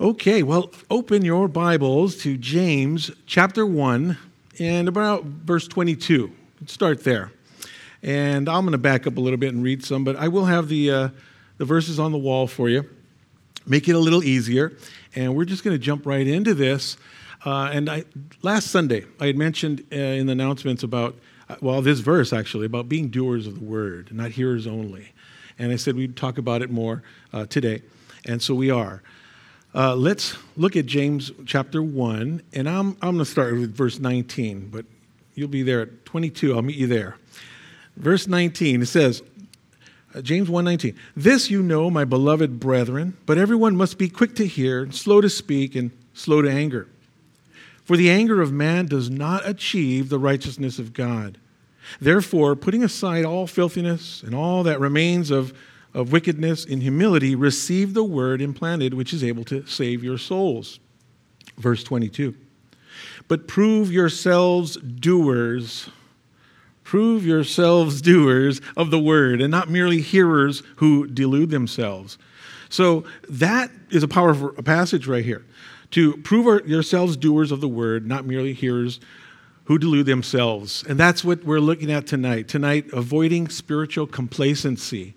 Okay, well, open your Bibles to James chapter 1 and about verse 22. Let's start there. And I'm going to back up a little bit and read some, but I will have the, uh, the verses on the wall for you, make it a little easier. And we're just going to jump right into this. Uh, and I, last Sunday, I had mentioned uh, in the announcements about, uh, well, this verse actually, about being doers of the word, not hearers only. And I said we'd talk about it more uh, today. And so we are. Uh, let's look at James chapter 1, and I'm, I'm going to start with verse 19, but you'll be there at 22. I'll meet you there. Verse 19, it says, uh, James 1:19. This you know, my beloved brethren, but everyone must be quick to hear, slow to speak, and slow to anger. For the anger of man does not achieve the righteousness of God. Therefore, putting aside all filthiness and all that remains of of wickedness in humility, receive the word implanted, which is able to save your souls. Verse 22. But prove yourselves doers. Prove yourselves doers of the word and not merely hearers who delude themselves. So that is a powerful passage right here. To prove yourselves doers of the word, not merely hearers who delude themselves. And that's what we're looking at tonight. Tonight, avoiding spiritual complacency.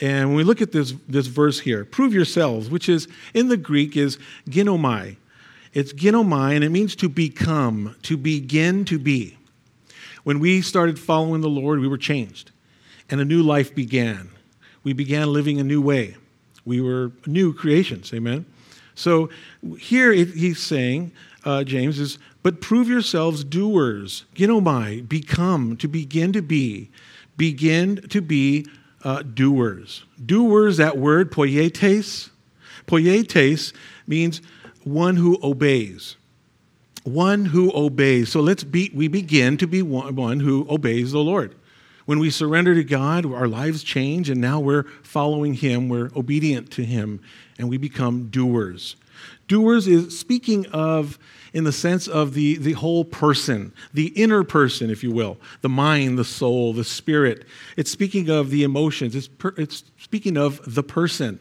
And when we look at this, this verse here, prove yourselves, which is in the Greek is ginomai. It's ginomai, and it means to become, to begin to be. When we started following the Lord, we were changed, and a new life began. We began living a new way. We were new creations, amen? So here he's saying, uh, James is, but prove yourselves doers, ginomai, become, to begin to be. Begin to be uh, doers. Doers, that word, poietes, poietes means one who obeys. One who obeys. So let's be, we begin to be one, one who obeys the Lord. When we surrender to God, our lives change, and now we're following Him, we're obedient to Him, and we become doers. Doers is speaking of in the sense of the, the whole person, the inner person, if you will, the mind, the soul, the spirit. It's speaking of the emotions, it's, per, it's speaking of the person.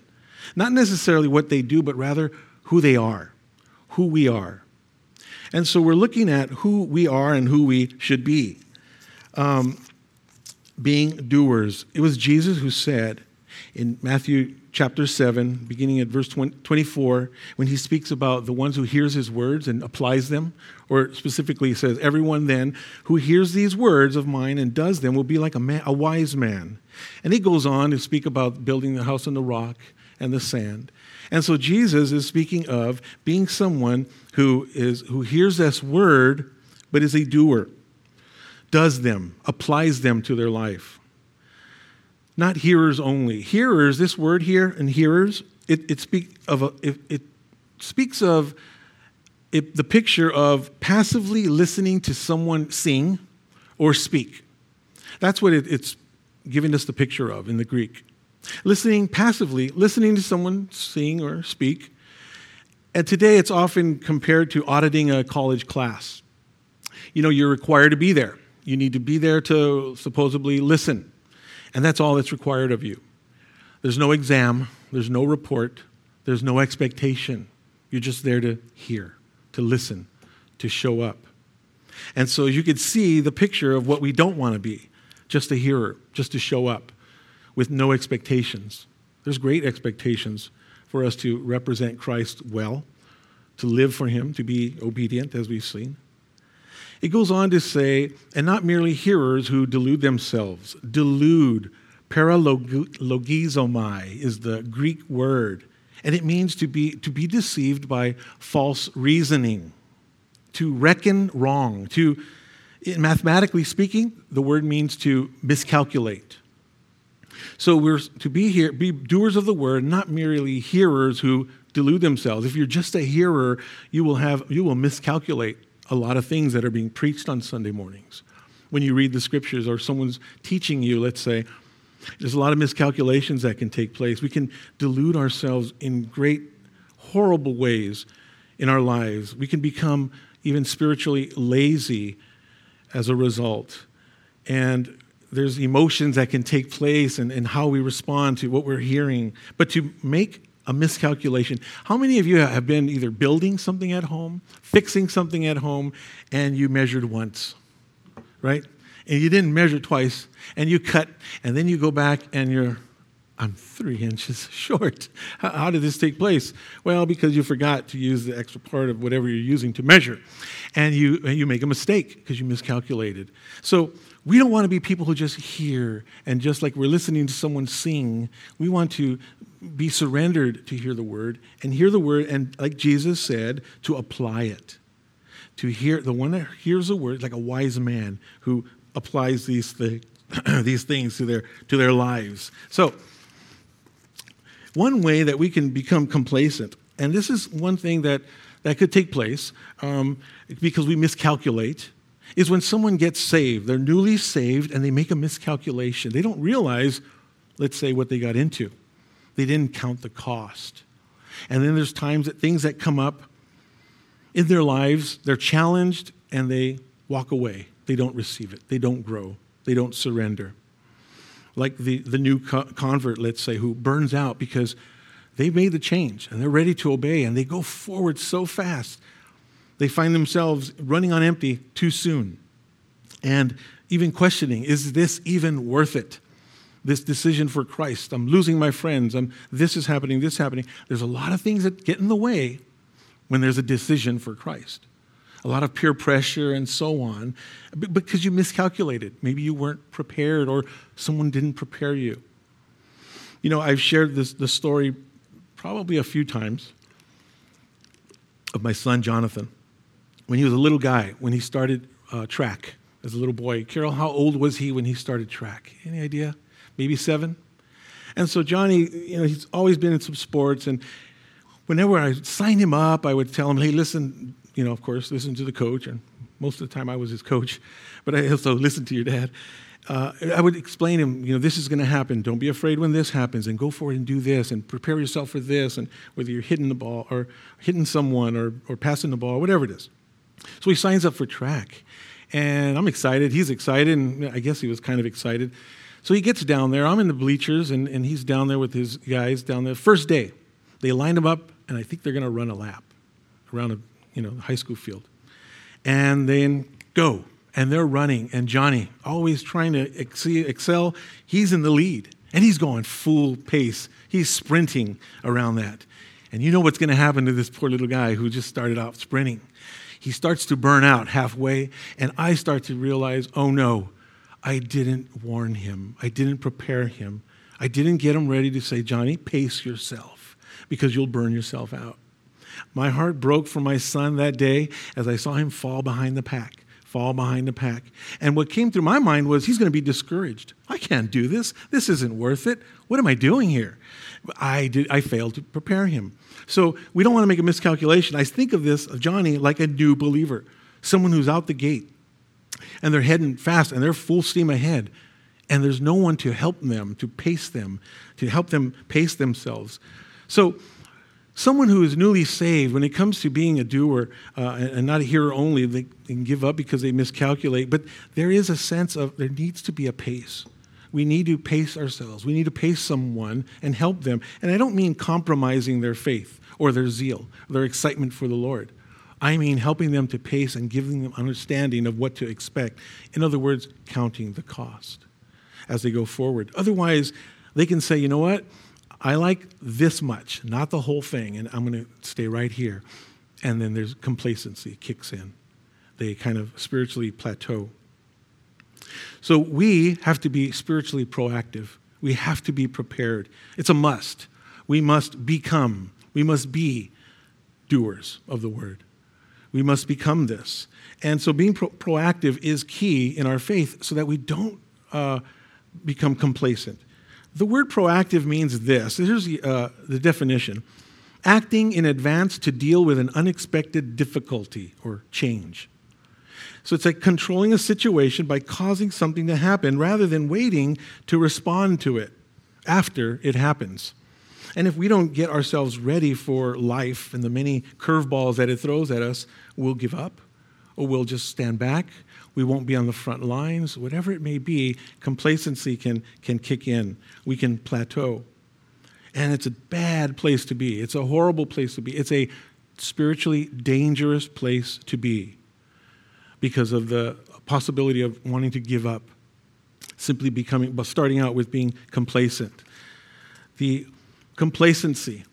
Not necessarily what they do, but rather who they are, who we are. And so we're looking at who we are and who we should be. Um, being doers. It was Jesus who said in Matthew chapter 7, beginning at verse 24, when he speaks about the ones who hears his words and applies them, or specifically says, Everyone then who hears these words of mine and does them will be like a, man, a wise man. And he goes on to speak about building the house on the rock and the sand. And so Jesus is speaking of being someone who, is, who hears this word, but is a doer, does them, applies them to their life not hearers only. Hearers, this word here, and hearers, it, it, speak of a, it, it speaks of it, the picture of passively listening to someone sing or speak. That's what it, it's giving us the picture of in the Greek. Listening passively, listening to someone sing or speak. And today it's often compared to auditing a college class. You know, you're required to be there. You need to be there to supposedly listen. And that's all that's required of you. There's no exam, there's no report, there's no expectation. You're just there to hear, to listen, to show up. And so you could see the picture of what we don't want to be just a hearer, just to show up with no expectations. There's great expectations for us to represent Christ well, to live for Him, to be obedient, as we've seen. It goes on to say, and not merely hearers who delude themselves. Delude, paralogizomai is the Greek word, and it means to be, to be deceived by false reasoning, to reckon wrong, to, mathematically speaking, the word means to miscalculate. So we're to be here, be doers of the word, not merely hearers who delude themselves. If you're just a hearer, you will have you will miscalculate a lot of things that are being preached on Sunday mornings. When you read the scriptures or someone's teaching you, let's say, there's a lot of miscalculations that can take place. We can delude ourselves in great, horrible ways in our lives. We can become even spiritually lazy as a result. And there's emotions that can take place and, and how we respond to what we're hearing. But to make a miscalculation. How many of you have been either building something at home, fixing something at home, and you measured once, right? And you didn't measure twice, and you cut, and then you go back and you're, I'm three inches short. How, did this take place? Well, because you forgot to use the extra part of whatever you're using to measure, and you, and you make a mistake because you miscalculated. So we don't want to be people who just hear and just like we're listening to someone sing. We want to be surrendered to hear the word and hear the word and, like Jesus said, to apply it. To hear the one that hears the word, like a wise man who applies these, th- these things to their, to their lives. So, one way that we can become complacent, and this is one thing that, that could take place um, because we miscalculate is when someone gets saved. They're newly saved and they make a miscalculation. They don't realize, let's say, what they got into. They didn't count the cost. And then there's times that things that come up in their lives, they're challenged and they walk away. They don't receive it. They don't grow. They don't surrender. Like the, the new co- convert, let's say, who burns out because they made the change and they're ready to obey and they go forward so fast they find themselves running on empty too soon and even questioning is this even worth it? This decision for Christ. I'm losing my friends. I'm, this is happening, this is happening. There's a lot of things that get in the way when there's a decision for Christ. A lot of peer pressure and so on because you miscalculated. Maybe you weren't prepared or someone didn't prepare you. You know, I've shared this, this story probably a few times of my son Jonathan when he was a little guy, when he started uh, track as a little boy. Carol, how old was he when he started track? Any idea? Maybe seven? And so Johnny, you know, he's always been in some sports, and whenever I signed him up, I would tell him, hey, listen, you know, of course, listen to the coach, and most of the time I was his coach, but I also listened to your dad. Uh, I would explain to him, you know, this is going to happen. Don't be afraid when this happens, and go for it and do this, and prepare yourself for this, and whether you're hitting the ball or hitting someone or, or passing the ball, whatever it is. So he signs up for track. And I'm excited. He's excited. And I guess he was kind of excited. So he gets down there. I'm in the bleachers, and, and he's down there with his guys down there. First day, they lined him up, and I think they're going to run a lap around a you know high school field. And then go. And they're running. And Johnny, always trying to excel, he's in the lead. And he's going full pace. He's sprinting around that. And you know what's going to happen to this poor little guy who just started out sprinting he starts to burn out halfway, and I start to realize, oh no, I didn't warn him. I didn't prepare him. I didn't get him ready to say, Johnny, pace yourself because you'll burn yourself out. My heart broke for my son that day as I saw him fall behind the pack, fall behind the pack. And what came through my mind was he's going to be discouraged. I can't do this. This isn't worth it. What am I doing here? I, did, I failed to prepare him. So we don't want to make a miscalculation. I think of this, of Johnny, like a new believer, someone who's out the gate and they're heading fast and they're full steam ahead. And there's no one to help them, to pace them, to help them pace themselves. So, someone who is newly saved, when it comes to being a doer uh, and not a hearer only, they, can give up because they miscalculate. But there is a sense of there needs to be a pace we need to pace ourselves. We need to pace someone and help them. And I don't mean compromising their faith or their zeal, their excitement for the Lord. I mean helping them to pace and giving them understanding of what to expect. In other words, counting the cost as they go forward. Otherwise, they can say, you know what? I like this much, not the whole thing, and I'm going to stay right here. And then there's complacency kicks in. They kind of spiritually plateau. So we have to be spiritually proactive. We have to be prepared. It's a must. We must become, we must be doers of the word. We must become this. And so being pro- proactive is key in our faith so that we don't uh, become complacent. The word proactive means this. Here's the, uh, the definition acting in advance to deal with an unexpected difficulty or change. So it's like controlling a situation by causing something to happen rather than waiting to respond to it after it happens. And if we don't get ourselves ready for life and the many curveballs that it throws at us, we'll give up or we'll just stand back. We won't be on the front lines. Whatever it may be, complacency can, can kick in. We can plateau. And it's a bad place to be. It's a horrible place to be. It's a spiritually dangerous place to be because of the possibility of wanting to give up, simply becoming, but starting out with being complacent. The complacency.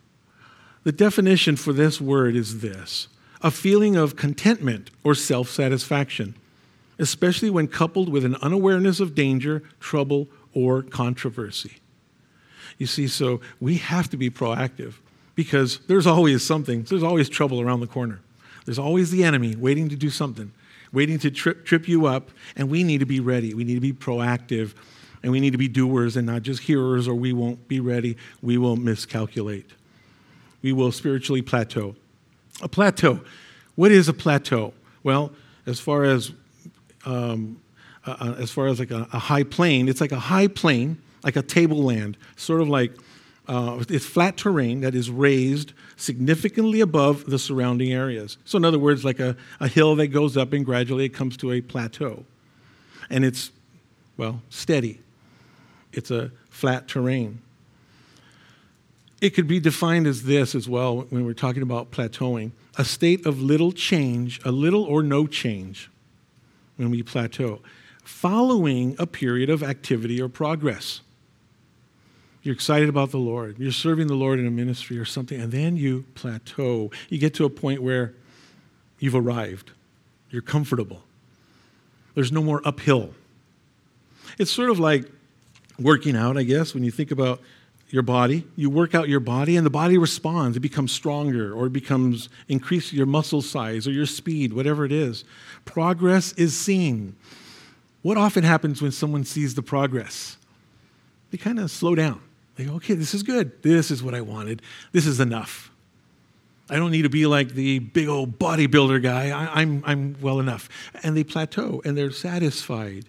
The definition for this word is this a feeling of contentment or self satisfaction, especially when coupled with an unawareness of danger, trouble, or controversy. You see, so we have to be proactive because there's always something, there's always trouble around the corner. There's always the enemy waiting to do something, waiting to trip, trip you up, and we need to be ready. We need to be proactive, and we need to be doers and not just hearers, or we won't be ready. We will miscalculate. We will spiritually plateau. A plateau. What is a plateau? Well, as far as um, uh, as far as like a, a, high plane, it's like a high plane, like a tableland, sort of like uh, it's flat terrain that is raised significantly above the surrounding areas. So, in other words, like a, a hill that goes up and gradually it comes to a plateau. And it's, well, steady. It's a flat terrain. It could be defined as this as well when we're talking about plateauing a state of little change, a little or no change when we plateau, following a period of activity or progress. You're excited about the Lord, you're serving the Lord in a ministry or something, and then you plateau. You get to a point where you've arrived, you're comfortable. There's no more uphill. It's sort of like working out, I guess, when you think about your body. You work out your body, and the body responds. It becomes stronger, or it becomes increase your muscle size or your speed, whatever it is. Progress is seen. What often happens when someone sees the progress? They kind of slow down. They go, okay, this is good. This is what I wanted. This is enough. I don't need to be like the big old bodybuilder guy. I, I'm, I'm well enough. And they plateau and they're satisfied.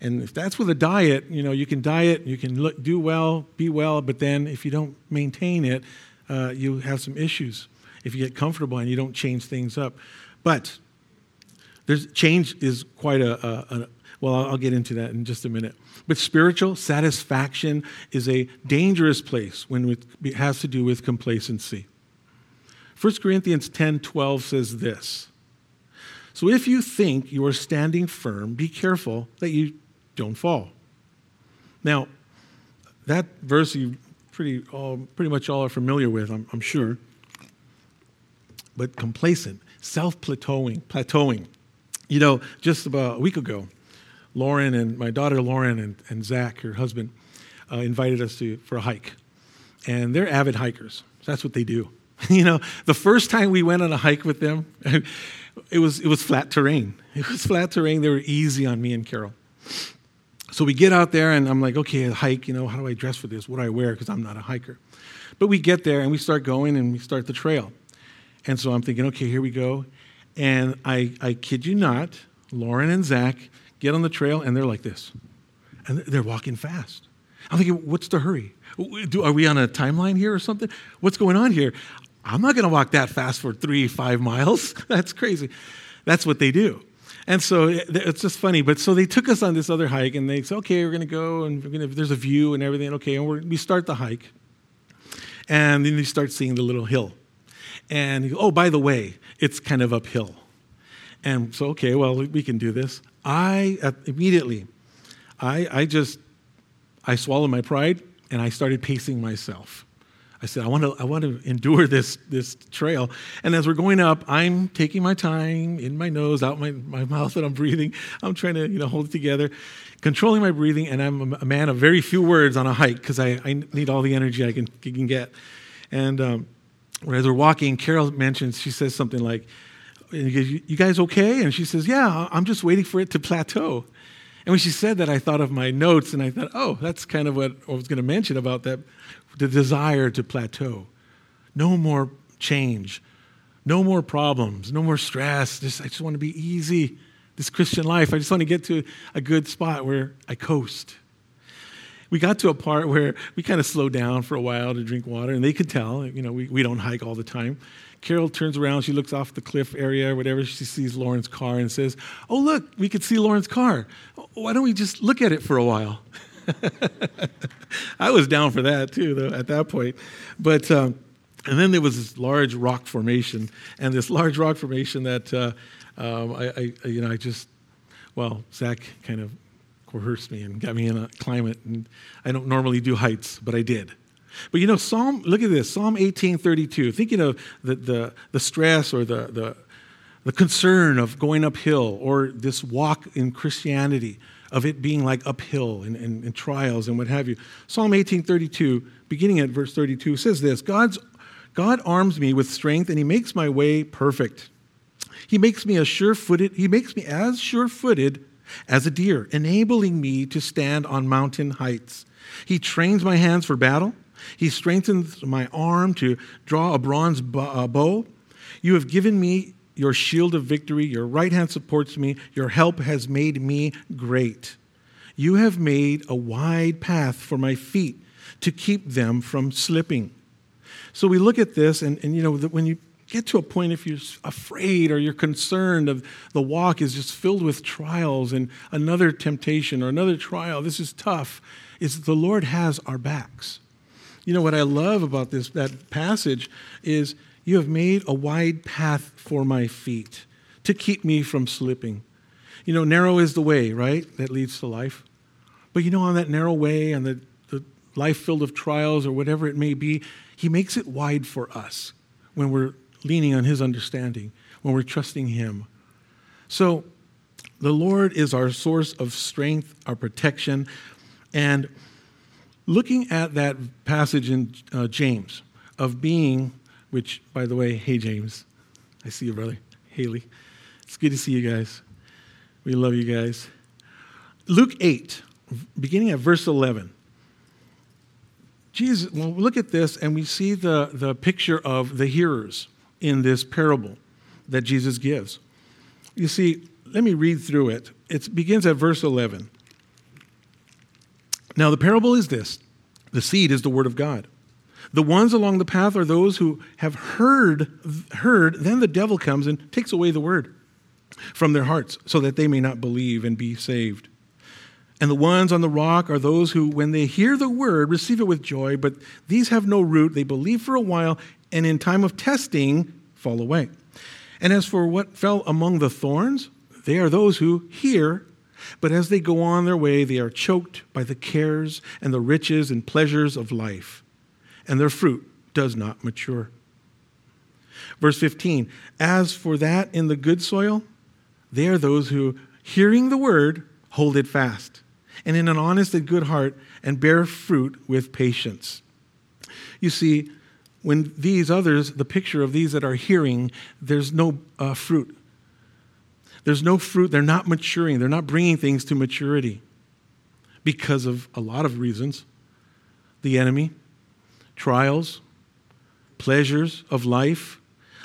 And if that's with a diet, you know, you can diet, you can look, do well, be well, but then if you don't maintain it, uh, you have some issues. If you get comfortable and you don't change things up, but there's change is quite a, a well, I'll, get into that in just a minute. But spiritual satisfaction is a dangerous place when it has to do with complacency. 1 Corinthians 10 12 says this. So if you think you are standing firm, be careful that you don't fall. Now, that verse you pretty, all, pretty much all are familiar with, I'm, I'm sure. But complacent, self plateauing, plateauing. You know, just about a week ago, Lauren and my daughter Lauren and, and Zach, her husband, uh, invited us to, for a hike. And they're avid hikers. That's what they do. you know, the first time we went on a hike with them, it was, it was flat terrain. It was flat terrain. They were easy on me and Carol. So we get out there, and I'm like, okay, a hike, you know, how do I dress for this? What do I wear? Because I'm not a hiker. But we get there, and we start going, and we start the trail. And so I'm thinking, okay, here we go. And I, I kid you not, Lauren and Zach get on the trail, and they're like this. And they're walking fast. I'm thinking, what's the hurry? Do, are we on a timeline here or something? What's going on here? I'm not going to walk that fast for three, five miles. That's crazy. That's what they do. And so eh, it's just funny. But so they took us on this other hike, and they said, "Okay, we're going to go, and gonna, there's a view and everything." Okay, and we start the hike, and then you start seeing the little hill, and oh, by the way, it's kind of uphill. And so, okay, well, we can do this. I uh, immediately, I, I just, I swallowed my pride, and I started pacing myself. I said, I want to, I want to endure this, this trail. And as we're going up, I'm taking my time in my nose, out my, my mouth, and I'm breathing. I'm trying to, you know, hold it together, controlling my breathing. And I'm a man of very few words on a hike because I, I need all the energy I can, can get. And um, as we're walking, Carol mentions, she says something like, you guys okay? And she says, Yeah, I'm just waiting for it to plateau. And when she said that, I thought of my notes and I thought, oh, that's kind of what I was going to mention about that the desire to plateau. No more change. No more problems. No more stress. Just, I just want to be easy. This Christian life, I just want to get to a good spot where I coast. We got to a part where we kind of slowed down for a while to drink water, and they could tell, you know, we, we don't hike all the time. Carol turns around, she looks off the cliff area or whatever, she sees Lauren's car and says, Oh, look, we could see Lauren's car. Why don't we just look at it for a while? I was down for that too, though, at that point. But um, and then there was this large rock formation, and this large rock formation that uh, um, I, I, you know, I just, well, Zach kind of coerced me and got me in a climate, and I don't normally do heights, but I did. But you know, Psalm, look at this, Psalm 1832, thinking of the, the, the stress or the, the, the concern of going uphill or this walk in Christianity, of it being like uphill and, and, and trials and what have you. Psalm 1832, beginning at verse 32, says this God's, God arms me with strength and he makes my way perfect. He makes me as sure-footed, he makes me as sure-footed as a deer, enabling me to stand on mountain heights. He trains my hands for battle. He strengthens my arm to draw a bronze uh, bow. You have given me your shield of victory. Your right hand supports me. Your help has made me great. You have made a wide path for my feet to keep them from slipping. So we look at this, and, and you know, when you get to a point if you're afraid or you're concerned of the walk is just filled with trials and another temptation or another trial this is tough is the lord has our backs you know what i love about this that passage is you have made a wide path for my feet to keep me from slipping you know narrow is the way right that leads to life but you know on that narrow way and the, the life filled of trials or whatever it may be he makes it wide for us when we're leaning on His understanding, when we're trusting Him. So, the Lord is our source of strength, our protection. And looking at that passage in uh, James of being, which, by the way, hey, James, I see you, brother. Haley. It's good to see you guys. We love you guys. Luke 8, beginning at verse 11. Jesus, well, look at this, and we see the, the picture of the hearers in this parable that Jesus gives. You see, let me read through it. It begins at verse 11. Now, the parable is this the seed is the word of God. The ones along the path are those who have heard, heard, then the devil comes and takes away the word from their hearts so that they may not believe and be saved. And the ones on the rock are those who, when they hear the word, receive it with joy, but these have no root. They believe for a while, and in time of testing fall away. And as for what fell among the thorns, they are those who hear, but as they go on their way, they are choked by the cares and the riches and pleasures of life, and their fruit does not mature. Verse 15 As for that in the good soil, they are those who, hearing the word, hold it fast, and in an honest and good heart, and bear fruit with patience. You see, when these others, the picture of these that are hearing, there's no uh, fruit. There's no fruit. They're not maturing. They're not bringing things to maturity because of a lot of reasons the enemy, trials, pleasures of life.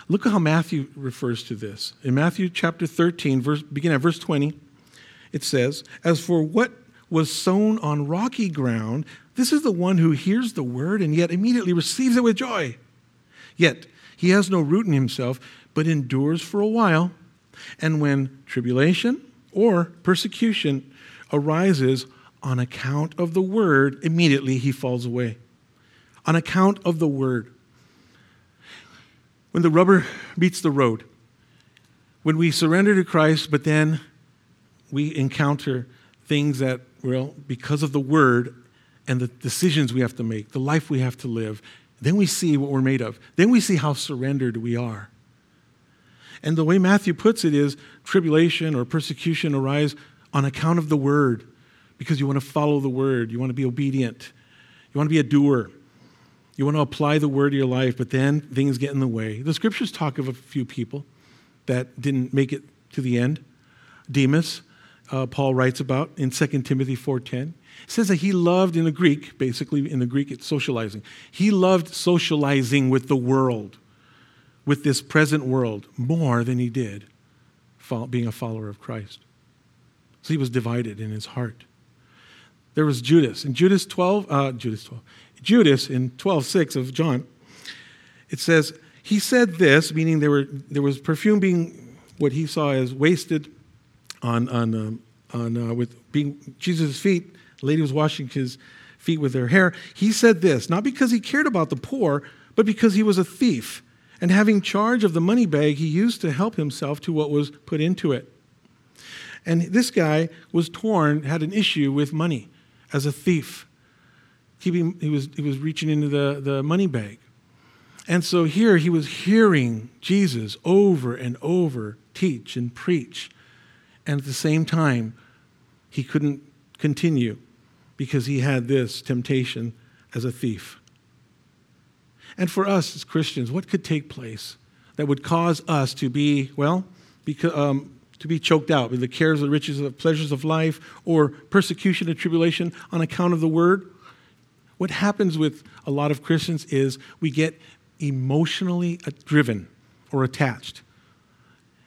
Look at how Matthew refers to this. In Matthew chapter 13, verse, begin at verse 20, it says, As for what was sown on rocky ground, this is the one who hears the word and yet immediately receives it with joy. Yet he has no root in himself, but endures for a while. And when tribulation or persecution arises on account of the word, immediately he falls away. On account of the word. When the rubber meets the road, when we surrender to Christ, but then we encounter things that, well, because of the word, and the decisions we have to make, the life we have to live, then we see what we're made of. Then we see how surrendered we are. And the way Matthew puts it is tribulation or persecution arise on account of the word because you want to follow the word, you want to be obedient, you want to be a doer. You want to apply the word to your life, but then things get in the way. The scriptures talk of a few people that didn't make it to the end. Demas, uh, Paul writes about in 2 Timothy 4:10. It says that he loved in the Greek, basically in the Greek it's socializing. He loved socializing with the world, with this present world, more than he did being a follower of Christ. So he was divided in his heart. There was Judas. In Judas 12, uh, Judas 12, Judas in 12:6 of John, it says, he said this, meaning there, were, there was perfume being what he saw as wasted on, on, um, on uh, with being Jesus' feet The lady was washing his feet with her hair. He said this, not because he cared about the poor, but because he was a thief. And having charge of the money bag, he used to help himself to what was put into it. And this guy was torn, had an issue with money as a thief. Keeping, he, was, he was reaching into the, the money bag. And so here he was hearing Jesus over and over teach and preach. And at the same time, he couldn't continue because he had this temptation as a thief. And for us as Christians, what could take place that would cause us to be, well, because, um, to be choked out with the cares, the riches, the pleasures of life, or persecution and tribulation on account of the word? What happens with a lot of Christians is we get emotionally driven or attached,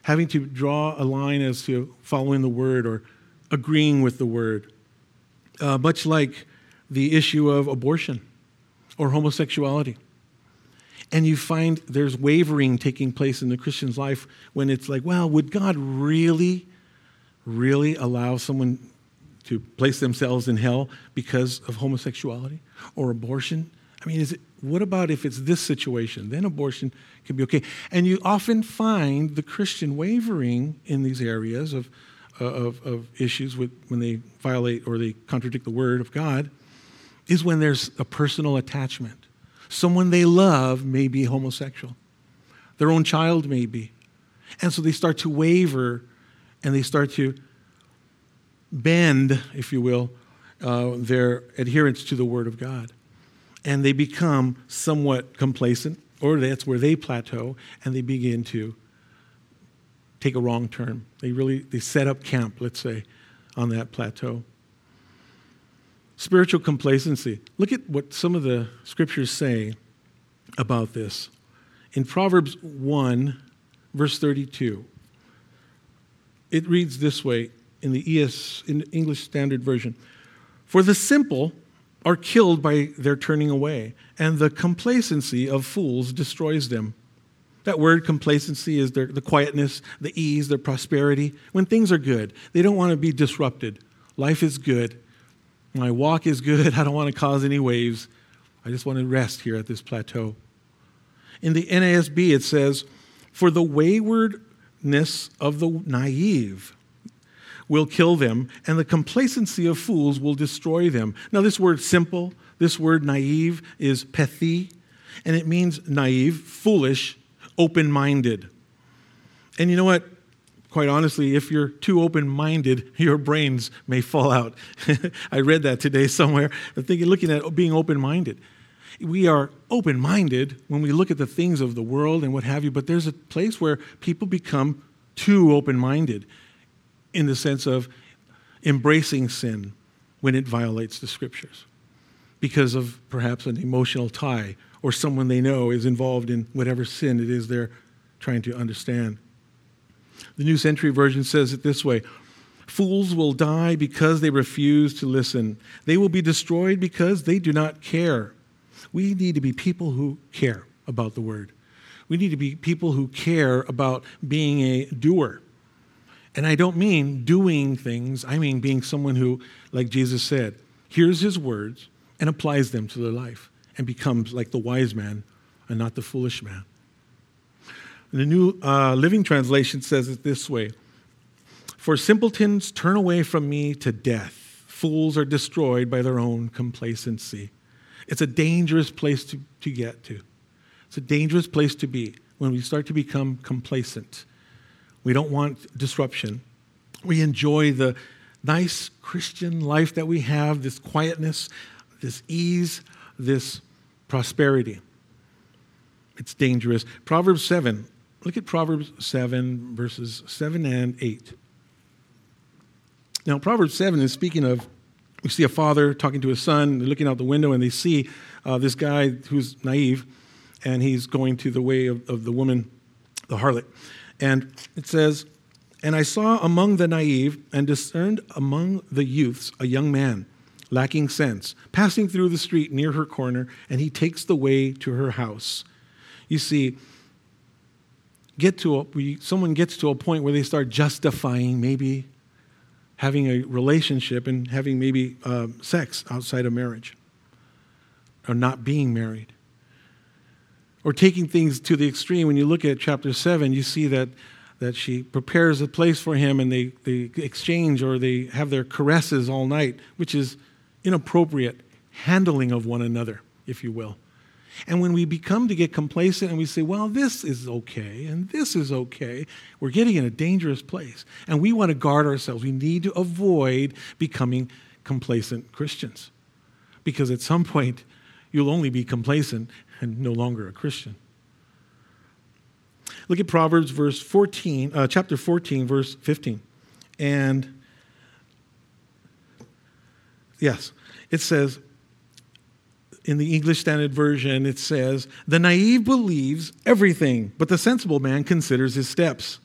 having to draw a line as to following the word or agreeing with the word, uh, much like the issue of abortion or homosexuality. And you find there's wavering taking place in the Christian's life when it's like, well, would God really, really allow someone to place themselves in hell because of homosexuality or abortion? I mean, is it, what about if it's this situation? Then abortion can be okay. And you often find the Christian wavering in these areas of, uh, of, of issues with, when they violate or they contradict the word of God is when there's a personal attachment. Someone they love may be homosexual, their own child may be. And so they start to waver and they start to bend, if you will, uh, their adherence to the Word of God. And they become somewhat complacent, or that's where they plateau, and they begin to take a wrong turn. They really they set up camp, let's say, on that plateau. Spiritual complacency. Look at what some of the scriptures say about this. In Proverbs 1, verse 32, it reads this way in the ES, in English Standard Version For the simple are killed by their turning away, and the complacency of fools destroys them. That word complacency is their, the quietness, the ease, their prosperity. When things are good, they don't want to be disrupted. Life is good. My walk is good. I don't want to cause any waves. I just want to rest here at this plateau. In the NASB, it says, For the waywardness of the naive will kill them, and the complacency of fools will destroy them. Now, this word simple, this word naive is pethi, and it means naive, foolish, open minded. And you know what? Quite honestly, if you're too open minded, your brains may fall out. I read that today somewhere. I'm thinking, looking at being open minded. We are open minded when we look at the things of the world and what have you, but there's a place where people become too open minded in the sense of embracing sin when it violates the scriptures because of perhaps an emotional tie or someone they know is involved in whatever sin it is they're trying to understand. The New Century Version says it this way Fools will die because they refuse to listen. They will be destroyed because they do not care. We need to be people who care about the word. We need to be people who care about being a doer. And I don't mean doing things, I mean being someone who, like Jesus said, hears his words and applies them to their life and becomes like the wise man and not the foolish man. The New uh, Living Translation says it this way For simpletons turn away from me to death, fools are destroyed by their own complacency. It's a dangerous place to, to get to. It's a dangerous place to be when we start to become complacent. We don't want disruption. We enjoy the nice Christian life that we have, this quietness, this ease, this prosperity. It's dangerous. Proverbs 7. Look at Proverbs 7, verses 7 and 8. Now, Proverbs 7 is speaking of, we see a father talking to his son, they're looking out the window, and they see uh, this guy who's naive, and he's going to the way of, of the woman, the harlot. And it says, And I saw among the naive and discerned among the youths a young man lacking sense, passing through the street near her corner, and he takes the way to her house. You see, get to a, we, someone gets to a point where they start justifying maybe having a relationship and having maybe uh, sex outside of marriage, or not being married. Or taking things to the extreme. When you look at chapter 7, you see that, that she prepares a place for him and they, they exchange or they have their caresses all night, which is inappropriate handling of one another, if you will. And when we become to get complacent and we say, well, this is okay and this is okay, we're getting in a dangerous place. And we want to guard ourselves. We need to avoid becoming complacent Christians. Because at some point, you'll only be complacent and no longer a Christian. Look at Proverbs verse 14, uh, chapter 14, verse 15. And yes, it says, in the English Standard Version, it says, The naive believes everything, but the sensible man considers his steps.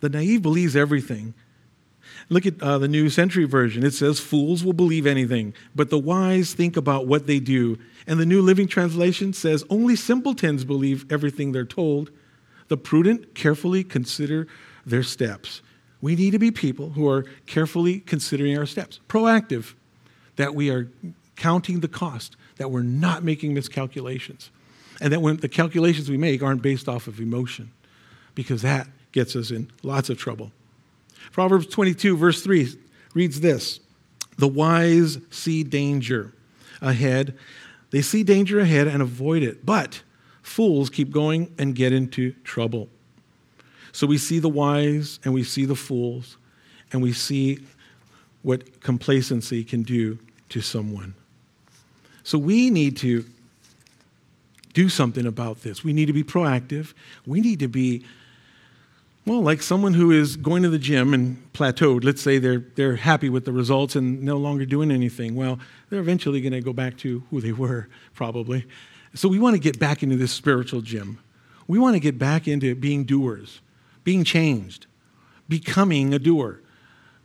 The naive believes everything. Look at uh, the New Century Version. It says, Fools will believe anything, but the wise think about what they do. And the New Living Translation says, Only simpletons believe everything they're told. The prudent carefully consider their steps. We need to be people who are carefully considering our steps, proactive, that we are counting the cost, that we're not making miscalculations, and that when the calculations we make aren't based off of emotion, because that gets us in lots of trouble. Proverbs 22, verse 3 reads this The wise see danger ahead. They see danger ahead and avoid it, but fools keep going and get into trouble. So we see the wise and we see the fools, and we see what complacency can do to someone. So we need to do something about this. We need to be proactive. We need to be, well, like someone who is going to the gym and plateaued. Let's say they're, they're happy with the results and no longer doing anything. Well, they're eventually going to go back to who they were, probably. So we want to get back into this spiritual gym. We want to get back into being doers, being changed, becoming a doer,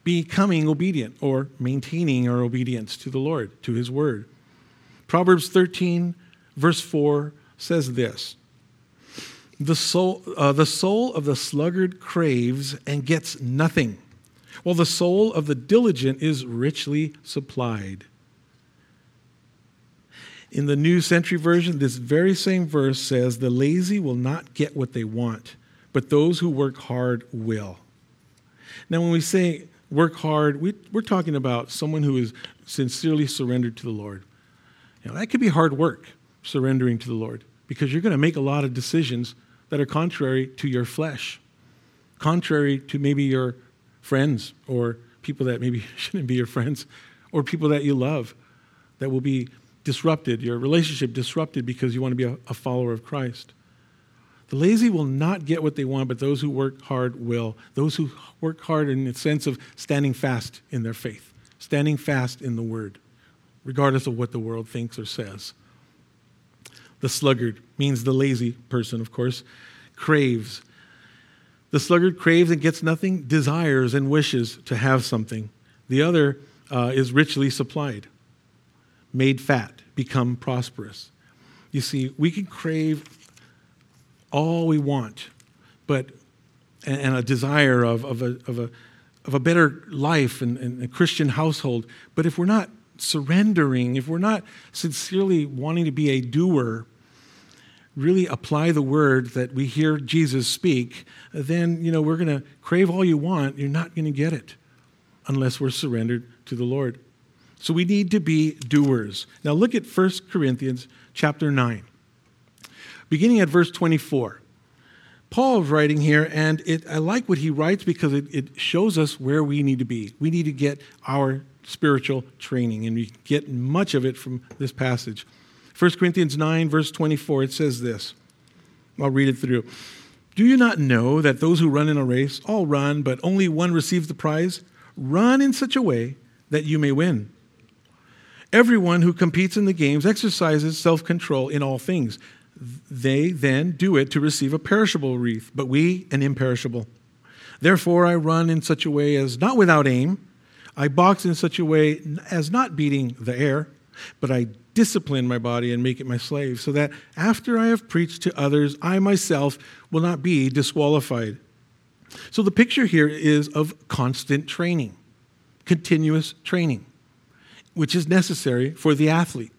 becoming obedient, or maintaining our obedience to the Lord, to His Word. Proverbs 13, verse 4 says this The soul, uh, the soul of the sluggard craves and gets nothing, while the soul of the diligent is richly supplied. In the New Century Version, this very same verse says, The lazy will not get what they want, but those who work hard will. Now, when we say work hard, we, are talking about someone who is sincerely surrendered to the Lord. That could be hard work, surrendering to the Lord, because you're going to make a lot of decisions that are contrary to your flesh, contrary to maybe your friends or people that maybe shouldn't be your friends or people that you love that will be disrupted, your relationship disrupted because you want to be a, a follower of Christ. The lazy will not get what they want, but those who work hard will. Those who work hard in the sense of standing fast in their faith, standing fast in the word regardless of what the world thinks or says. The sluggard means the lazy person, of course, craves. The sluggard craves and gets nothing, desires and wishes to have something. The other uh, is richly supplied, made fat, become prosperous. You see, we can crave all we want, but and, a desire of, of, a, of, a, of a better life and, and a Christian household. But if we're not surrendering, if we're not sincerely wanting to be a doer, really apply the word that we hear Jesus speak, then you know we're going to crave all you want. You're not going to get it unless we're surrendered to the Lord. So we need to be doers. Now look at 1 Corinthians chapter 9. Beginning at verse 24. Paul is writing here, and it, I like what he writes because it, it shows us where we need to be. We need to get our spiritual training, and we get much of it from this passage. 1 Corinthians 9, verse 24, it says this. I'll read it through. Do you not know that those who run in a race all run, but only one receives the prize? Run in such a way that you may win. Everyone who competes in the games exercises self control in all things. They then do it to receive a perishable wreath, but we an imperishable. Therefore, I run in such a way as not without aim. I box in such a way as not beating the air, but I discipline my body and make it my slave, so that after I have preached to others, I myself will not be disqualified. So the picture here is of constant training. continuous training, which is necessary for the athlete.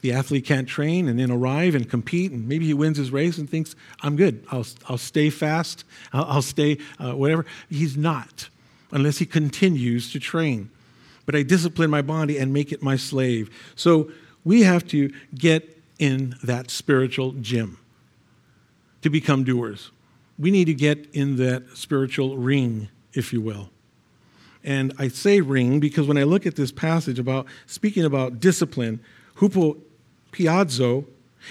The athlete can't train and then arrive and compete, and maybe he wins his race and thinks, I'm good. I'll, I'll stay fast. I'll, I'll stay uh, whatever. He's not unless he continues to train. But I discipline my body and make it my slave. So we have to get in that spiritual gym to become doers. We need to get in that spiritual ring, if you will. And I say ring because when I look at this passage about speaking about discipline, hupo piazzo,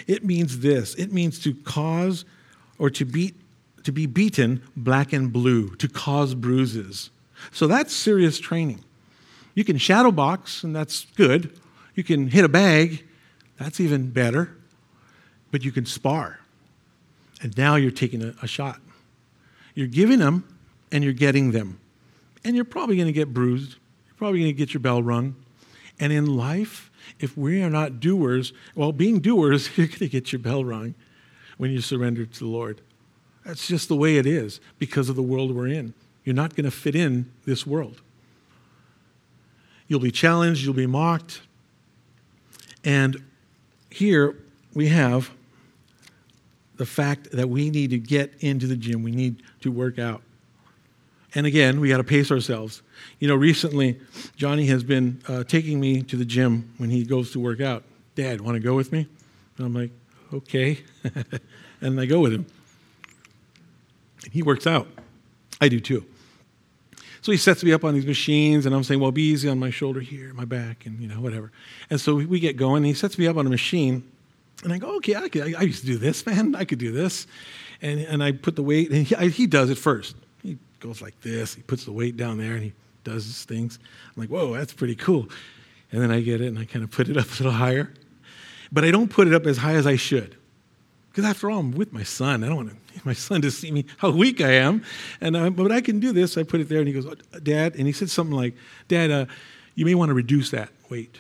it means this. It means to cause or to beat to be beaten black and blue, to cause bruises. So that's serious training. You can shadow box, and that's good. You can hit a bag, that's even better. But you can spar. And now you're taking a, a shot. You're giving them and you're getting them. And you're probably going to get bruised. You're probably going to get your bell rung. And in life, if we are not doers, well, being doers, you're going to get your bell rung when you surrender to the Lord. That's just the way it is because of the world we're in. You're not going to fit in this world. You'll be challenged, you'll be mocked. And here we have the fact that we need to get into the gym, we need to work out. And again, we got to pace ourselves. You know, recently, Johnny has been uh, taking me to the gym when he goes to work out. Dad, want to go with me? And I'm like, okay. and I go with him. And he works out. I do too. So he sets me up on these machines, and I'm saying, well, be easy on my shoulder here, my back, and, you know, whatever. And so we get going, and he sets me up on a machine, and I go, okay, I, could, I, used to do this, man. I could do this. And, and I put the weight, and he, I, he does it first. He goes like this. He puts the weight down there, and he does his things. I'm like, whoa, that's pretty cool. And then I get it, and I kind of put it up a little higher. But I don't put it up as high as I should. Because after all, I'm with my son. I don't want my son to see me how weak I am. And but I can do this. I put it there, and he goes, "Dad," and he said something like, "Dad, uh, you may want to reduce that weight."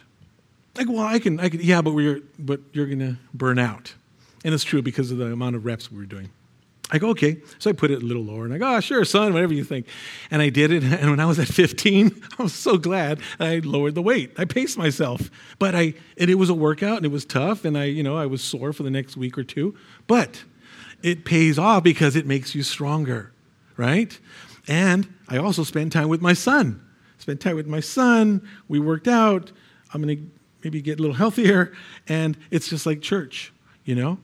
Like, well, I can, I can, yeah, but we're, but you're gonna burn out, and it's true because of the amount of reps we were doing. I go, okay. So I put it a little lower, and I go, oh, sure, son, whatever you think. And I did it. And when I was at 15, I was so glad I lowered the weight. I paced myself, but I, and it was a workout, and it was tough, and I, you know, I was sore for the next week or two. But it pays off because it makes you stronger, right? And I also spent time with my son. Spent time with my son. We worked out. I'm going to maybe get a little healthier. And it's just like church, you know?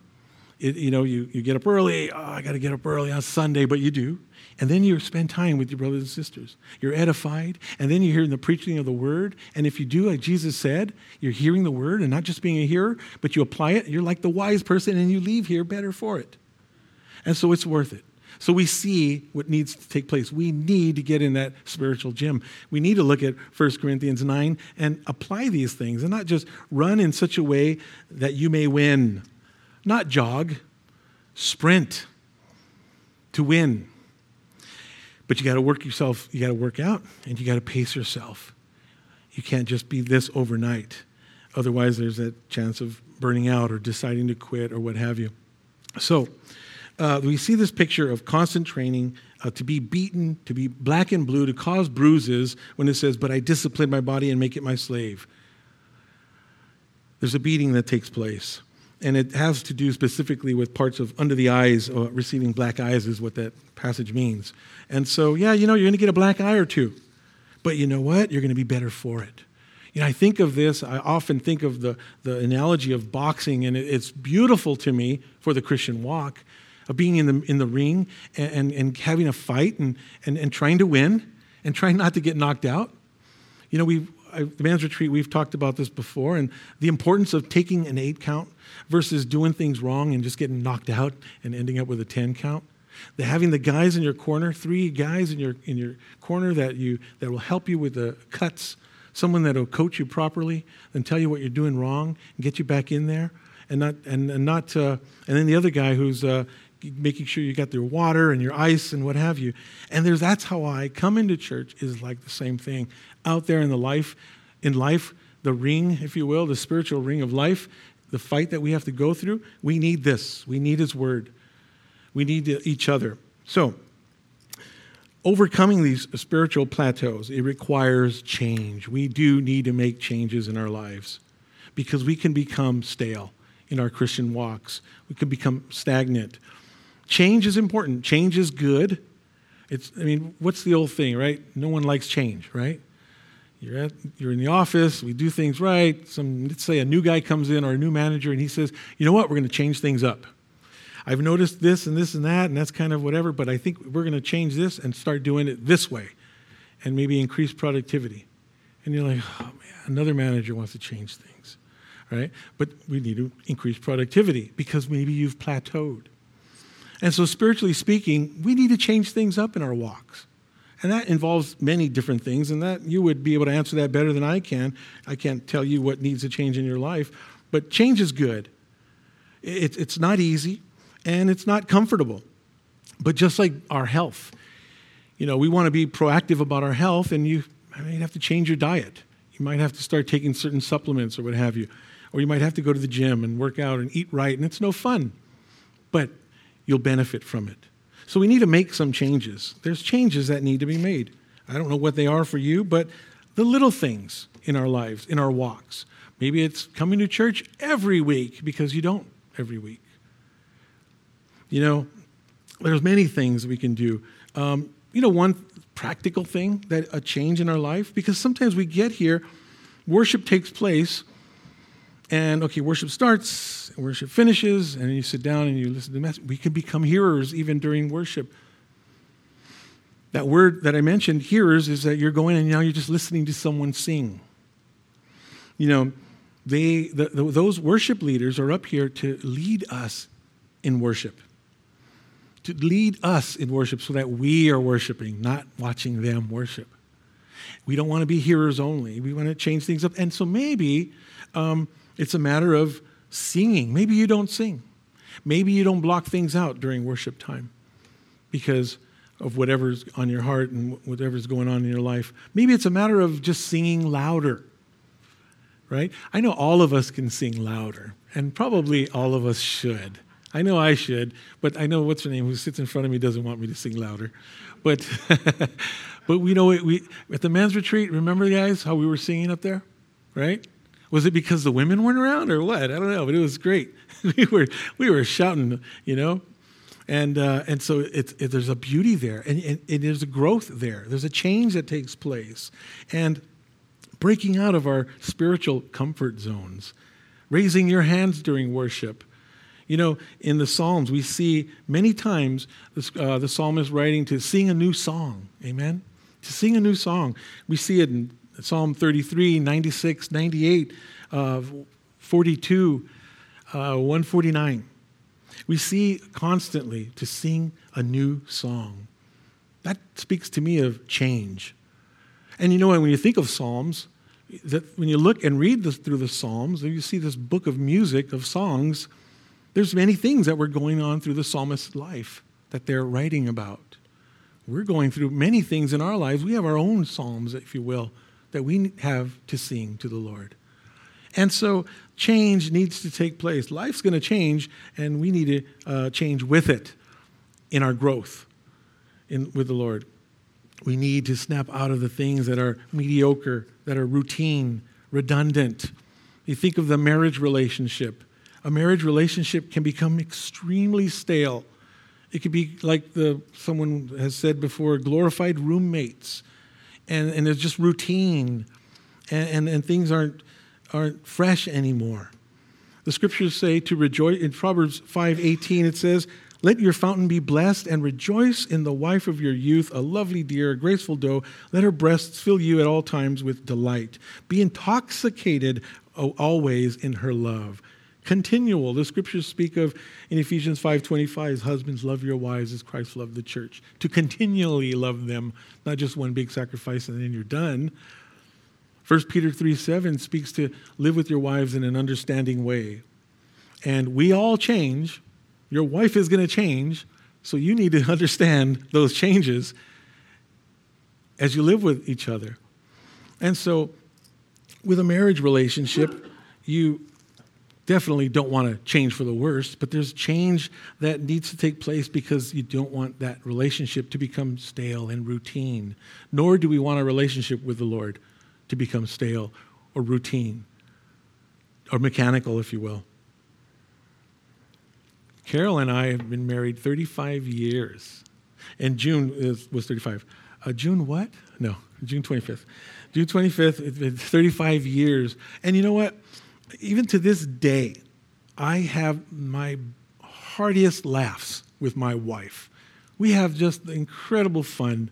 It, you know, you, you get up early. Oh, I got to get up early on Sunday, but you do. And then you spend time with your brothers and sisters. You're edified, and then you're hearing the preaching of the word. And if you do, like Jesus said, you're hearing the word and not just being a hearer, but you apply it. You're like the wise person, and you leave here better for it. And so it's worth it. So we see what needs to take place. We need to get in that spiritual gym. We need to look at 1 Corinthians 9 and apply these things and not just run in such a way that you may win. Not jog, sprint to win. But you got to work yourself, you got to work out, and you got to pace yourself. You can't just be this overnight. Otherwise, there's that chance of burning out or deciding to quit or what have you. So, uh, we see this picture of constant training uh, to be beaten, to be black and blue, to cause bruises when it says, But I discipline my body and make it my slave. There's a beating that takes place. And it has to do specifically with parts of under the eyes, uh, receiving black eyes is what that passage means. And so, yeah, you know, you're going to get a black eye or two. But you know what? You're going to be better for it. You know, I think of this, I often think of the, the analogy of boxing, and it, it's beautiful to me for the Christian walk of being in the, in the ring and, and, and having a fight and, and, and trying to win and trying not to get knocked out. You know, we've, I, the man's retreat, we've talked about this before, and the importance of taking an eight count versus doing things wrong and just getting knocked out and ending up with a 10 count. The having the guys in your corner, three guys in your, in your corner that, you, that will help you with the cuts, someone that will coach you properly and tell you what you're doing wrong and get you back in there. And not, and, and not, uh, and then the other guy who's uh, making sure you got their water and your ice and what have you. And there's that's how I come into church is like the same thing. Out there in the life, in life, the ring, if you will, the spiritual ring of life, the fight that we have to go through, we need this. We need his word. We need each other. So, overcoming these spiritual plateaus, it requires change. We do need to make changes in our lives because we can become stale in our Christian walks. We can become stagnant. Change is important. Change is good. It's, I mean, what's the old thing, right? No one likes change, right? You're, at, you're in the office, we do things right. Some, let's say a new guy comes in or a new manager and he says, you know what, we're going to change things up. I've noticed this and this and that, and that's kind of whatever, but I think we're going to change this and start doing it this way and maybe increase productivity. And you're like, oh man, another manager wants to change things, right? But we need to increase productivity because maybe you've plateaued. And so, spiritually speaking, we need to change things up in our walks. And that involves many different things, and that you would be able to answer that better than I can. I can't tell you what needs to change in your life, but change is good. it's not easy and it's not comfortable. But just like our health, you know, we want to be proactive about our health, and you might have to change your diet. You might have to start taking certain supplements or what have you. Or you might have to go to the gym and work out and eat right, and it's no fun. But you'll benefit from it. So we need to make some changes. There's changes that need to be made. I don't know what they are for you, but the little things in our lives, in our walks. Maybe it's coming to church every week because you don't every week. You know, there's many things we can do. Um, you know, one practical thing that a change in our life, because sometimes we get here, worship takes place, and okay, worship starts, worship finishes, and you sit down and you listen to the message. We can become hearers even during worship. That word that I mentioned, hearers, is that you're going and now you're just listening to someone sing. You know, they, the, the, those worship leaders are up here to lead us in worship to lead us in worship so that we are worshiping, not watching them worship. We don't want to be hearers only. We want to change things up. And so maybe um, it's a matter of singing. Maybe you don't sing. Maybe you don't block things out during worship time because of whatever's on your heart and whatever's going on in your life. Maybe it's a matter of just singing louder, right? I know all of us can sing louder, and probably all of us should. I know I should, but I know what's her name who sits in front of me doesn't want me to sing louder. But, but we know we, at the men's retreat, remember guys how we were singing up there, right? Was it because the women weren't around or what? I don't know, but it was great. we were we were shouting, you know, and uh, and so it, it, there's a beauty there, and, and, and there's a growth there. There's a change that takes place, and breaking out of our spiritual comfort zones, raising your hands during worship you know, in the Psalms, we see many times uh, the psalmist writing to sing a new song. Amen? To sing a new song. We see it in Psalm 33, 96, 98, uh, 42, uh, 149. We see constantly to sing a new song. That speaks to me of change. And you know, when you think of Psalms, that when you look and read this, through the Psalms, you see this book of music, of songs there's many things that were going on through the psalmist's life that they're writing about. We're going through many things in our lives. We have our own psalms, if you will, that we have to sing to the Lord. And so change needs to take place. Life's going to change, and we need to uh, change with it in our growth in, with the Lord. We need to snap out of the things that are mediocre, that are routine, redundant. You think of the marriage relationship a marriage relationship can become extremely stale. It could be like the someone has said before, glorified roommates, and, and it's just routine, and, and, and things aren't aren't fresh anymore. The scriptures say to rejoice in Proverbs 5:18 it says, "Let your fountain be blessed and rejoice in the wife of your youth, a lovely deer, a graceful doe. Let her breasts fill you at all times with delight. Be intoxicated oh, always in her love." Continual. The scriptures speak of in ephesians 5.25 husbands love your wives as christ loved the church. To continually love them not just one big sacrifice and then you're done. 1 peter 3 7 speaks to live with your wives in an understanding way. And we all change. Your wife is going to change. So you need to understand those changes as you live with each other. And so with a marriage relationship you definitely don't want to change for the worse, but there's change that needs to take place because you don't want that relationship to become stale and routine. Nor do we want a relationship with the Lord to become stale or routine or mechanical, if you will. Carol and I have been married 35 years. And June is, was 35. Uh, June what? No, June 25th. June 25th, it's been 35 years. And you know what? Even to this day, I have my heartiest laughs with my wife. We have just incredible fun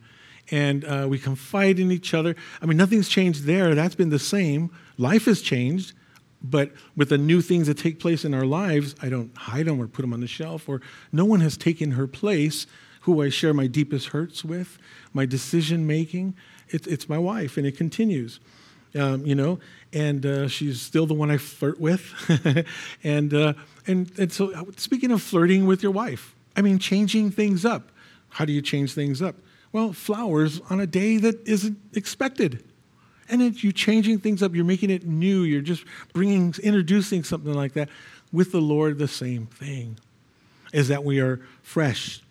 and uh, we confide in each other. I mean, nothing's changed there. That's been the same. Life has changed, but with the new things that take place in our lives, I don't hide them or put them on the shelf, or no one has taken her place who I share my deepest hurts with, my decision making. It, it's my wife, and it continues um, you know, and uh, she's still the one I flirt with. and, uh, and, and so, uh, speaking of flirting with your wife, I mean, changing things up. How do you change things up? Well, flowers on a day that isn't expected. And it's you changing things up, you're making it new, you're just bringing, introducing something like that. With the Lord, the same thing is that we are fresh,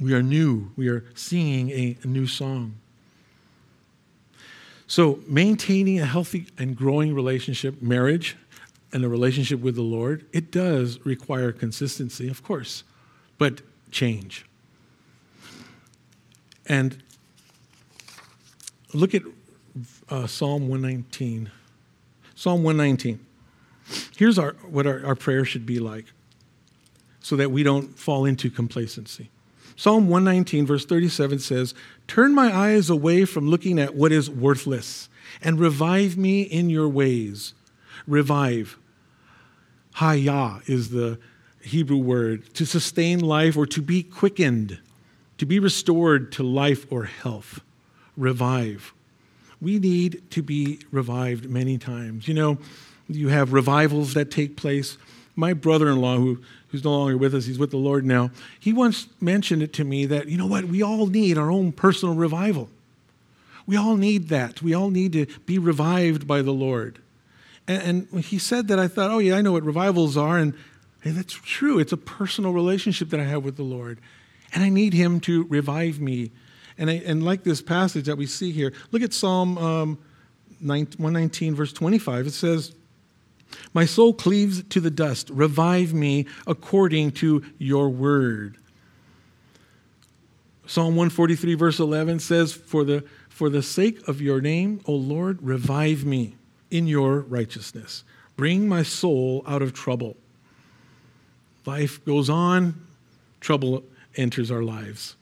we are new, we are singing a, a new song. So, maintaining a healthy and growing relationship, marriage, and a relationship with the Lord, it does require consistency, of course, but change. And look at uh, Psalm 119. Psalm 119. Here's our, what our, our prayer should be like so that we don't fall into complacency. Psalm 119, verse 37 says, Turn my eyes away from looking at what is worthless and revive me in your ways. Revive. Haya is the Hebrew word to sustain life or to be quickened, to be restored to life or health. Revive. We need to be revived many times. You know, you have revivals that take place. My brother in law, who who's no longer with us, he's with the Lord now, he once mentioned it to me that, you know what, we all need our own personal revival. We all need that. We all need to be revived by the Lord. And, and he said that, I thought, oh, yeah, I know what revivals are. And, that's true. It's a personal relationship that I have with the Lord. And I need him to revive me. And, I, and like this passage that we see here, look at Psalm um, 119, verse 25. It says, my soul cleaves to the dust. Revive me according to your word. Psalm 143, verse 11 says, For the, for the sake of your name, O Lord, revive me in your righteousness. Bring my soul out of trouble. Life goes on, trouble enters our lives,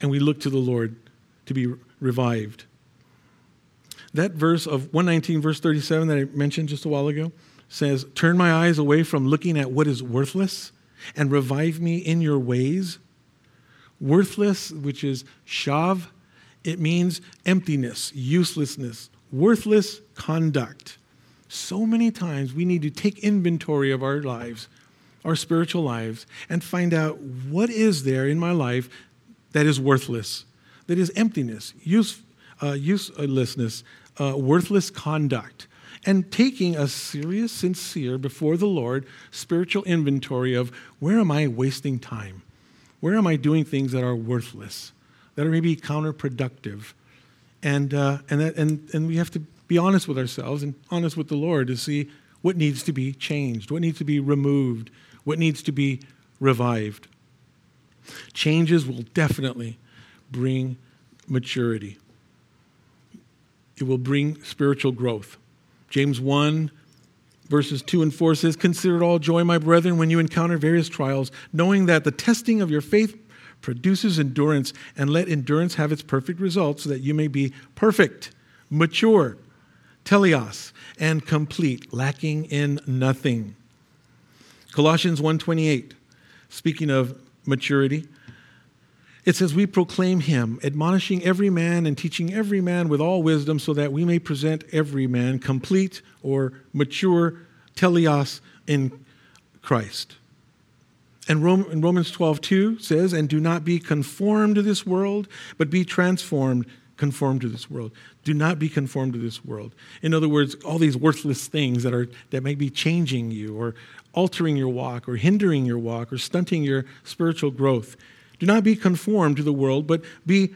and we look to the Lord to be revived. That verse of 119, verse 37 that I mentioned just a while ago, says, Turn my eyes away from looking at what is worthless and revive me in your ways. Worthless, which is shav, it means emptiness, uselessness, worthless conduct. So many times we need to take inventory of our lives, our spiritual lives, and find out what is there in my life that is worthless, that is emptiness, use, uh, uselessness, uh, worthless conduct and taking a serious, sincere, before the Lord, spiritual inventory of where am I wasting time? Where am I doing things that are worthless, that are maybe counterproductive? And, uh, and, that, and, and we have to be honest with ourselves and honest with the Lord to see what needs to be changed, what needs to be removed, what needs to be revived. Changes will definitely bring maturity, it will bring spiritual growth. James 1, verses 2 and 4 says, Consider it all joy, my brethren, when you encounter various trials, knowing that the testing of your faith produces endurance, and let endurance have its perfect result, so that you may be perfect, mature, teleos, and complete, lacking in nothing. Colossians 1:28, speaking of maturity, it says, We proclaim him, admonishing every man and teaching every man with all wisdom, so that we may present every man complete or mature teleos in Christ. And Romans 12, 2 says, And do not be conformed to this world, but be transformed conformed to this world. Do not be conformed to this world. In other words, all these worthless things that are that may be changing you or altering your walk or hindering your walk or stunting your spiritual growth. Do not be conformed to the world, but be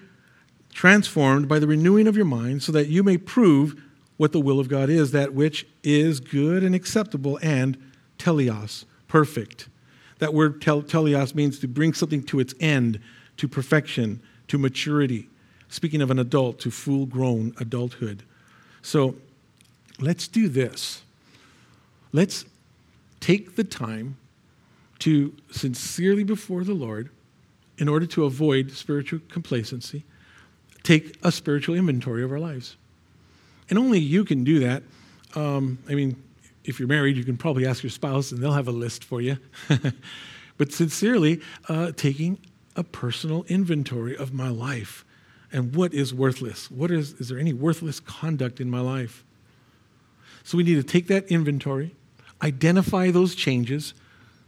transformed by the renewing of your mind so that you may prove what the will of God is, that which is good and acceptable and teleos, perfect. That word tel- teleos means to bring something to its end, to perfection, to maturity. Speaking of an adult, to full grown adulthood. So let's do this. Let's take the time to sincerely before the Lord, in order to avoid spiritual complacency, take a spiritual inventory of our lives. And only you can do that. Um, I mean, if you're married, you can probably ask your spouse and they'll have a list for you. but sincerely, uh, taking a personal inventory of my life and what is worthless. What is, is there any worthless conduct in my life? So we need to take that inventory, identify those changes,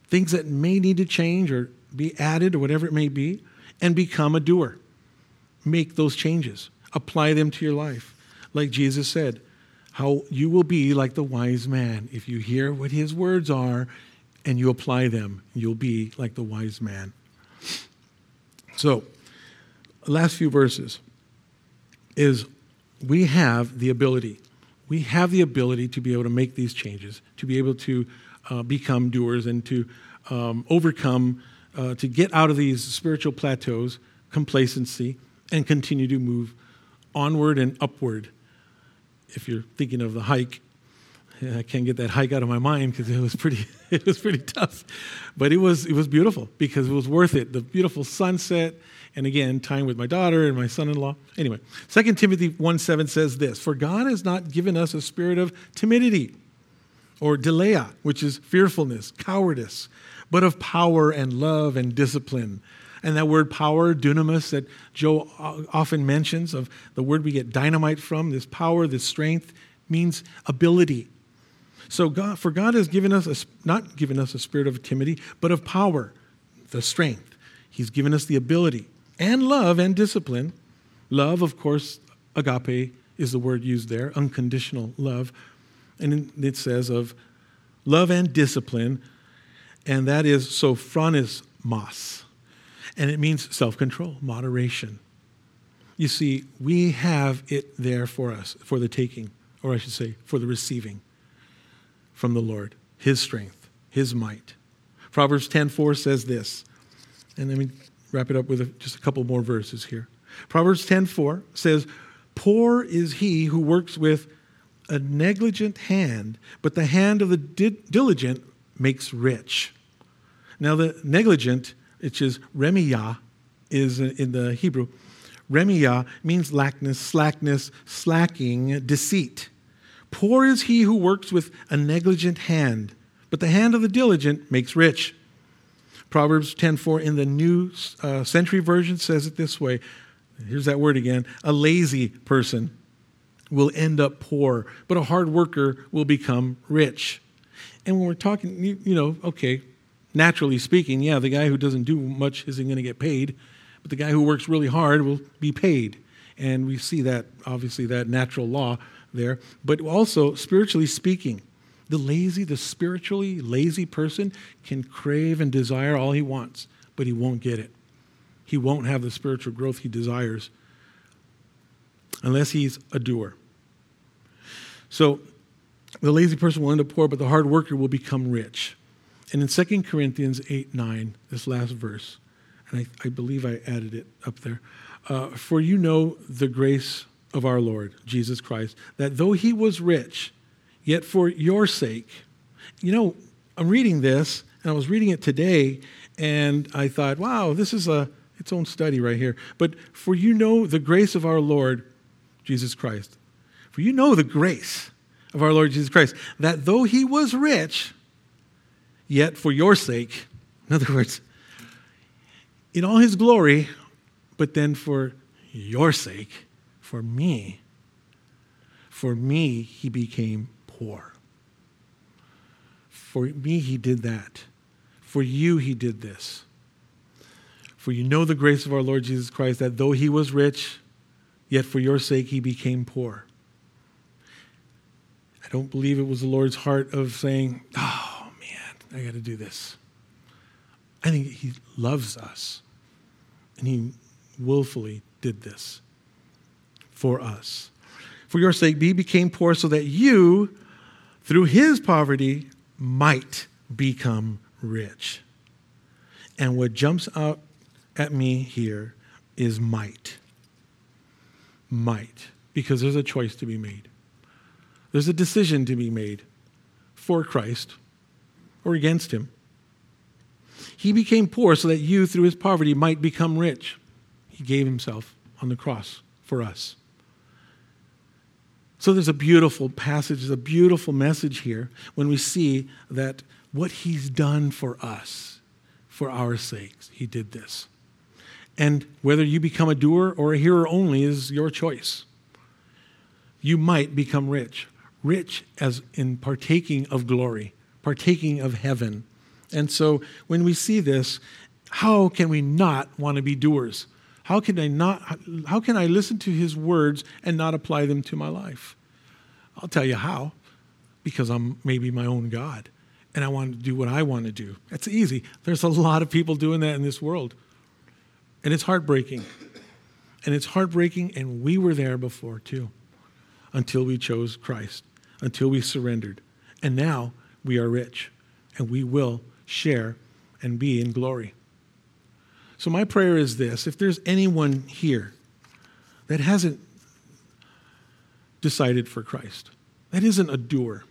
things that may need to change or be added or whatever it may be, and become a doer. Make those changes, apply them to your life. Like Jesus said, how you will be like the wise man. If you hear what his words are and you apply them, you'll be like the wise man. So, last few verses is we have the ability. We have the ability to be able to make these changes, to be able to uh, become doers and to um, overcome, uh, to get out of these spiritual plateaus, complacency, and continue to move onward and upward if you're thinking of the hike, I can't get that hike out of my mind because it was pretty it was pretty tough. But it was it was beautiful because it was worth it. The beautiful sunset and again time with my daughter and my son-in-law. Anyway, 2 Timothy 1 7 says this For God has not given us a spirit of timidity or delea, which is fearfulness, cowardice, but of power and love and discipline. And that word power, dunamis, that Joe often mentions, of the word we get dynamite from, this power, this strength, means ability. So God, for God has given us a, not given us a spirit of timidity, but of power, the strength. He's given us the ability and love and discipline. Love, of course, agape is the word used there, unconditional love. And it says of love and discipline, and that is sophronismos and it means self control, moderation. You see, we have it there for us, for the taking, or I should say, for the receiving from the Lord, His strength, His might. Proverbs 10:4 says this, and let me wrap it up with a, just a couple more verses here. Proverbs 10:4 says, "Poor is he who works with a negligent hand, but the hand of the di- diligent makes rich." Now, the negligent which is remiyah, is in the Hebrew. Remiyah means lackness, slackness, slacking, deceit. Poor is he who works with a negligent hand, but the hand of the diligent makes rich. Proverbs 10:4 in the New uh, Century Version says it this way. Here's that word again. A lazy person will end up poor, but a hard worker will become rich. And when we're talking, you, you know, okay, naturally speaking, yeah, the guy who doesn't do much isn't going to get paid, but the guy who works really hard will be paid. And we see that, obviously, that natural law there. But also, spiritually speaking, the lazy, the spiritually lazy person can crave and desire all he wants, but he won't get it. He won't have the spiritual growth he desires unless he's a doer. So, the lazy person will end up poor, but the hard worker will become rich. And in 2 Corinthians 8 9, this last verse, and I, I believe I added it up there. Uh, For you know the grace of our Lord Jesus Christ, that though he was rich, yet for your sake, you know, I'm reading this, and I was reading it today, and I thought, wow, this is a its own study right here. But for you know the grace of our Lord Jesus Christ. For you know the grace of our Lord Jesus Christ, that though he was rich, yet for your sake. In other words, in all his glory, but then for your sake, for me, for me, he became poor. For me, he did that. For you, he did this. For you know the grace of our Lord Jesus Christ, that though he was rich, yet for your sake he became poor. I don't believe it was the Lord's heart of saying, oh man, I got to do this. I think he loves us, and he willfully did this for us. For your sake, he became poor so that you, through his poverty, might become rich. And what jumps out at me here is might. Might. Because there's a choice to be made. There's a decision to be made for Christ or against him. He became poor so that you, through his poverty, might become rich. He gave himself on the cross for us. So there's a beautiful passage, there's a beautiful message here when we see that what he's done for us, for our sakes, he did this. And whether you become a doer or a hearer only is your choice. You might become rich, rich as in partaking of glory, partaking of heaven. And so when we see this, how can we not want to be doers? How can I not how can I listen to his words and not apply them to my life? I'll tell you how. Because I'm maybe my own God and I want to do what I want to do. That's easy. There's a lot of people doing that in this world. And it's heartbreaking. And it's heartbreaking, and we were there before too, until we chose Christ, until we surrendered. And now we are rich, and we will share and be in glory. So, my prayer is this if there's anyone here that hasn't decided for Christ, that isn't a doer,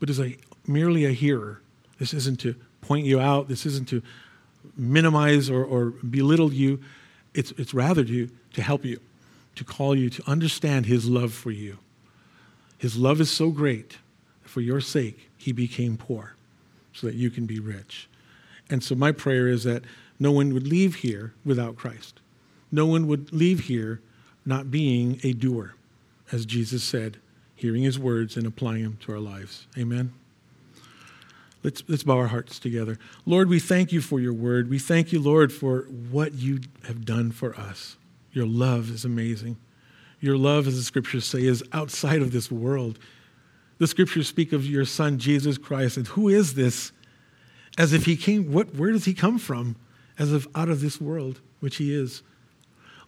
but is a, merely a hearer, this isn't to point you out, this isn't to minimize or, or belittle you, it's, it's rather to, to help you, to call you to understand His love for you. His love is so great, for your sake, He became poor so that you can be rich. And so, my prayer is that no one would leave here without Christ. No one would leave here not being a doer, as Jesus said, hearing his words and applying them to our lives. Amen. Let's, let's bow our hearts together. Lord, we thank you for your word. We thank you, Lord, for what you have done for us. Your love is amazing. Your love, as the scriptures say, is outside of this world. The scriptures speak of your son, Jesus Christ, and who is this? As if he came, what, where does he come from? as if out of this world, which He is.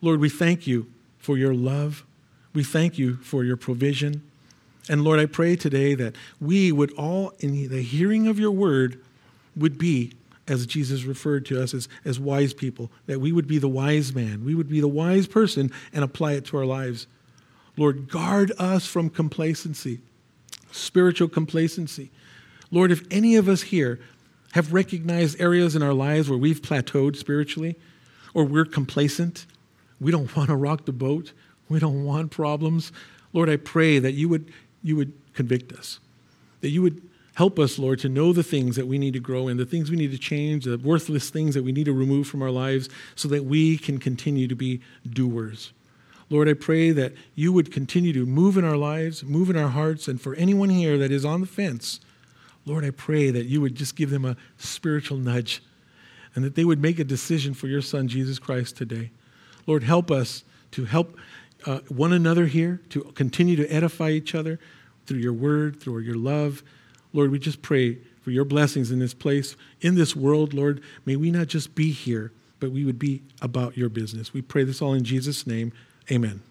Lord, we thank you for your love. We thank you for your provision. And Lord, I pray today that we would all, in the hearing of your word, would be, as Jesus referred to us as, as wise people, that we would be the wise man. We would be the wise person and apply it to our lives. Lord, guard us from complacency, spiritual complacency. Lord, if any of us here have recognized areas in our lives where we've plateaued spiritually or we're complacent. We don't want to rock the boat. We don't want problems. Lord, I pray that you would, you would convict us, that you would help us, Lord, to know the things that we need to grow in, the things we need to change, the worthless things that we need to remove from our lives so that we can continue to be doers. Lord, I pray that you would continue to move in our lives, move in our hearts, and for anyone here that is on the fence, Lord, I pray that you would just give them a spiritual nudge and that they would make a decision for your Son, Jesus Christ, today. Lord, help us to help uh, one another here, to continue to edify each other through your word, through your love. Lord, we just pray for your blessings in this place, in this world, Lord. May we not just be here, but we would be about your business. We pray this all in Jesus' name. Amen.